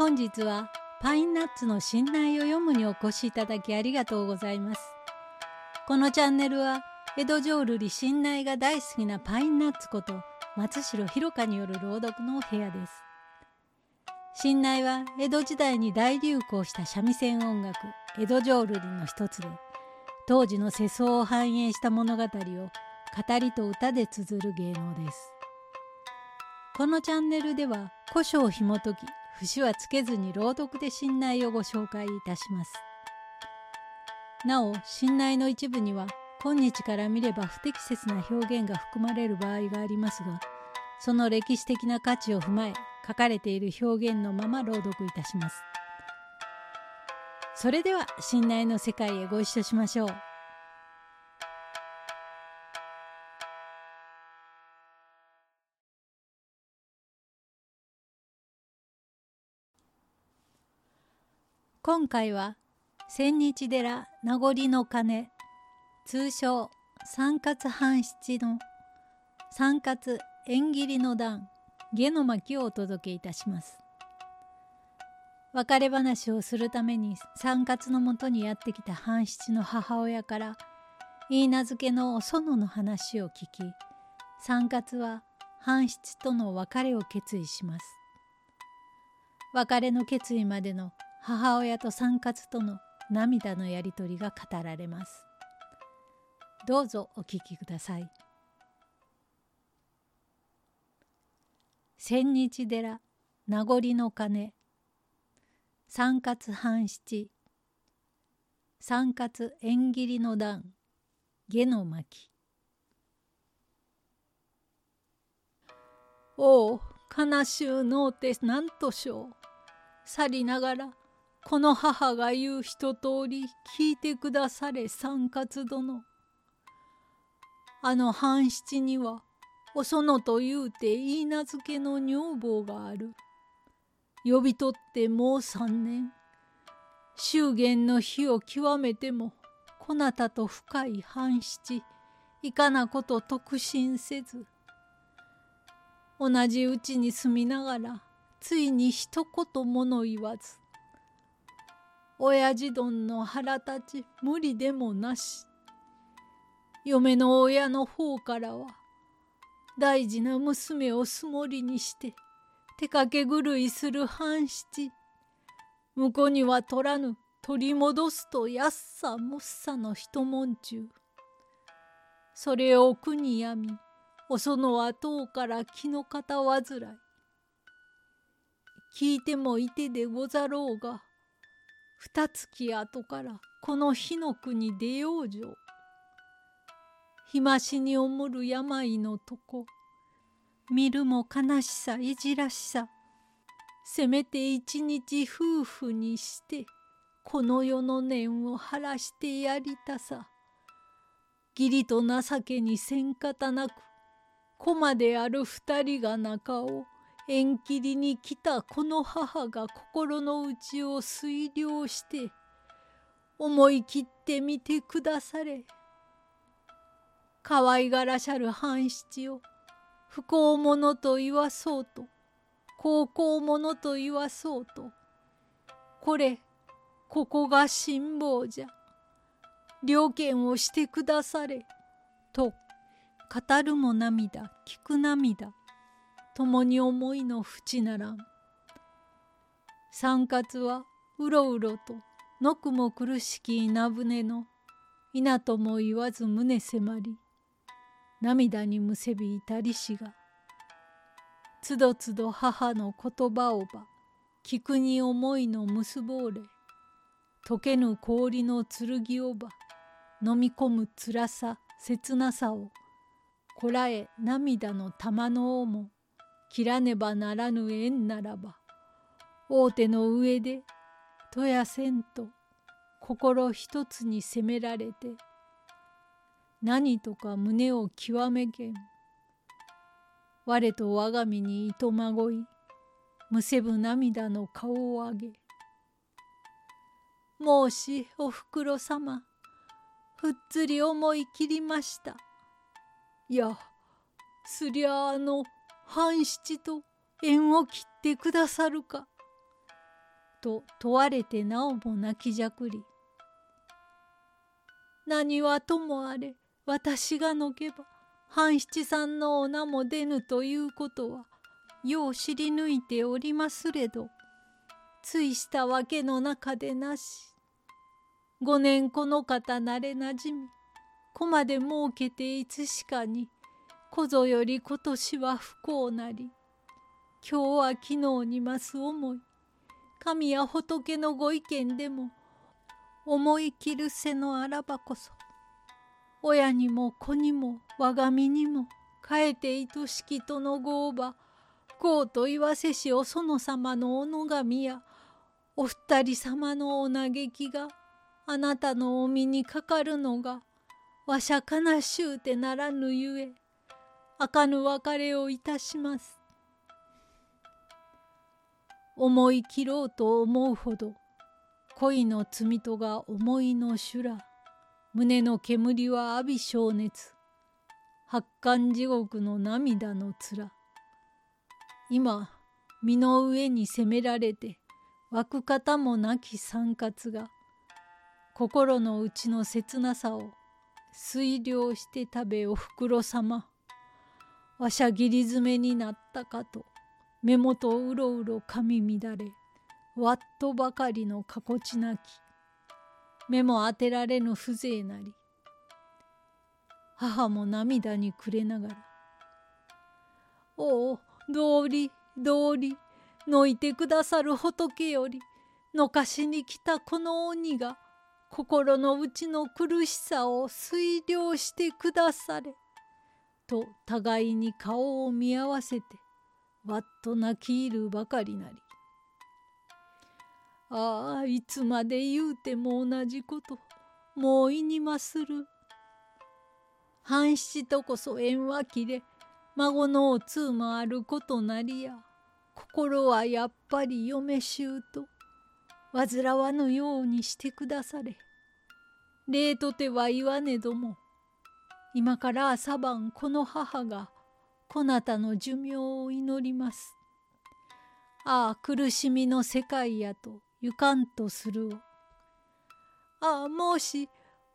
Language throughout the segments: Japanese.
本日はパインナッツの信頼を読むにお越しいただきありがとうございます。このチャンネルは江戸浄瑠璃信頼が大好きなパインナッツこと松代弘香による朗読のお部屋です。信頼は江戸時代に大流行した三味線音楽江戸浄瑠璃の一つで当時の世相を反映した物語を語りと歌で綴る芸能です。このチャンネルでは古書を紐解き節はつけずに朗読で信内をご紹介いたします。なお信内の一部には今日から見れば不適切な表現が含まれる場合がありますがその歴史的な価値を踏まえ書かれている表現のまま朗読いたします。それでは信内の世界へご一緒しましょう。今回は千日寺名残の鐘通称三勝半七の三勝縁切りの段下の巻をお届けいたします。別れ話をするために三勝のもとにやってきた半七の母親から言い名付けのお園の話を聞き三勝は半七との別れを決意します。別れの決意までの母親と三活との涙のやり取りが語られます。どうぞお聞きください。千日寺名残の鐘。三活半七。三活縁切りの段。下の巻。おお悲しゅうのうて何としょう。去りながらこの母が言う一通り聞いてくだされ三活殿。あの半七にはお園と言うて言い名付けの女房がある。呼び取ってもう三年。祝言の日を極めてもこなたと深い半七いかなこと特進せず同じうちに住みながらついに一言もの言わず親父丼の腹立ち無理でもなし。嫁の親の方からは大事な娘をすもりにして手かけ狂いする半七。向こうには取らぬ取り戻すとやっさもっさの一文中それを苦にやみお園は遠から気の方患い。聞いてもいてでござろうが二月後からこの火の国出ようじょ。日増しにおもる病のとこ見るも悲しさいじらしさ。せめて一日夫婦にしてこの世の念を晴らしてやりたさ。義理と情けにせんかたなく駒である二人が中を縁切りに来たこの母が心の内を推量して思い切ってみてくだされ。可愛がらしゃる半七を不幸者と言わそうと高校者と言わそうとこれここが辛抱じゃ了見をしてくだされと語るも涙聞く涙共に思いの淵ならん。三活はうろうろとのくも苦しき稲船の稲とも言わず胸迫り涙にむせびいたりしがつどつど母の言葉をば聞くに思いの結ぼうれ溶けぬ氷の剣をば飲み込む辛さ切なさをこらえ涙の玉の尾も切らねばならぬ縁ならば大手の上でとやせんと心一つに責められて何とか胸を極めけん我と我が身にいとまごいむせぶ涙の顔を上げ申しおふくろ様ふっつり思い切りました。いやすりゃあの半七と縁を切ってくださるか。と問われてなおも泣きじゃくり何はともあれ私がのけば半七さんのお名も出ぬということはよう知り抜いておりますれどついしたわけの中でなし五年この方なれなじみ子まで設けていつしかにこぞより今年は不幸なり今日は昨日に増す思い神や仏のご意見でも思い切る背のあらばこそ親にも子にも我が身にも変えて愛しきとのごばこうと言わせしお園様のお野みやお二人様のお嘆きがあなたのお身にかかるのがわしゃ悲しゅうてならぬゆえあかぬ別れをいたします。思い切ろうと思うほど恋の罪とが思いの修羅胸の煙は阿鼻消熱八寒地獄の涙の面今身の上に責められて湧く方もなき三活が心の内の切なさを推量して食べおふくろ様わしゃぎり詰めになったかと。目元うろうろ髪乱れわっとばかりのかこちなき。目も当てられぬ風情なり。母も涙にくれながら「おお道理道理のいてくださる仏よりのかしに来たこの鬼が心の内の苦しさを推量してくだされ」と互いに顔を見合わせてわっと泣き入るばかりなりああいつまで言うても同じこともういにまする。半七とこそ縁は切れ孫のお通もあることなりや心はやっぱり嫁姑煩わぬようにしてくだされ。礼とては言わねども今から朝晩この母がこなたの寿命を祈ります。ああ苦しみの世界やとゆかんとするをああもし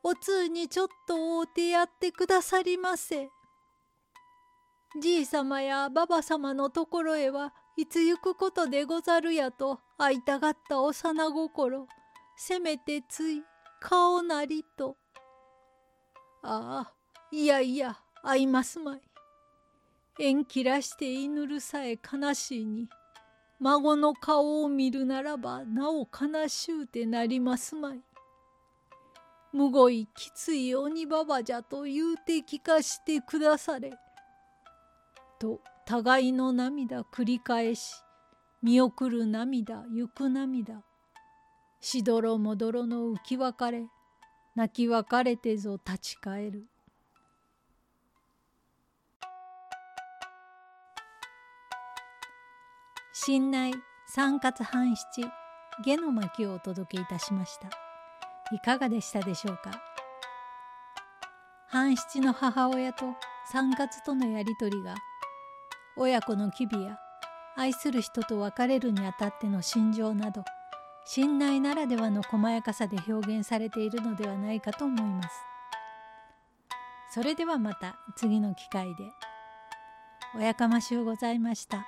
お通にちょっと会うてやってくださりませ。じいさまやばばさまのところへはいつ行くことでござるやと会いたがった幼心せめてつい顔なりと。ああいやいや会いますまい。縁切らして祈るさえ悲しいに孫の顔を見るならばなお悲しゅうてなりますまい。むごいきつい鬼ばばじゃと言うて聞かしてくだされ。と互いの涙繰り返し見送る涙行く涙しどろもどろの浮き別れ泣き別れてぞ立ち返る。新内三月半七下の巻をお届けいたしました。いかがでしたでしょうか？半七の母親と三月とのやりとりが親子の機微や愛する人と別れるにあたっての心情など信内ならではの細やかさで表現されているのではないかと思います。それではまた次の機会で。おやかましゅうございました。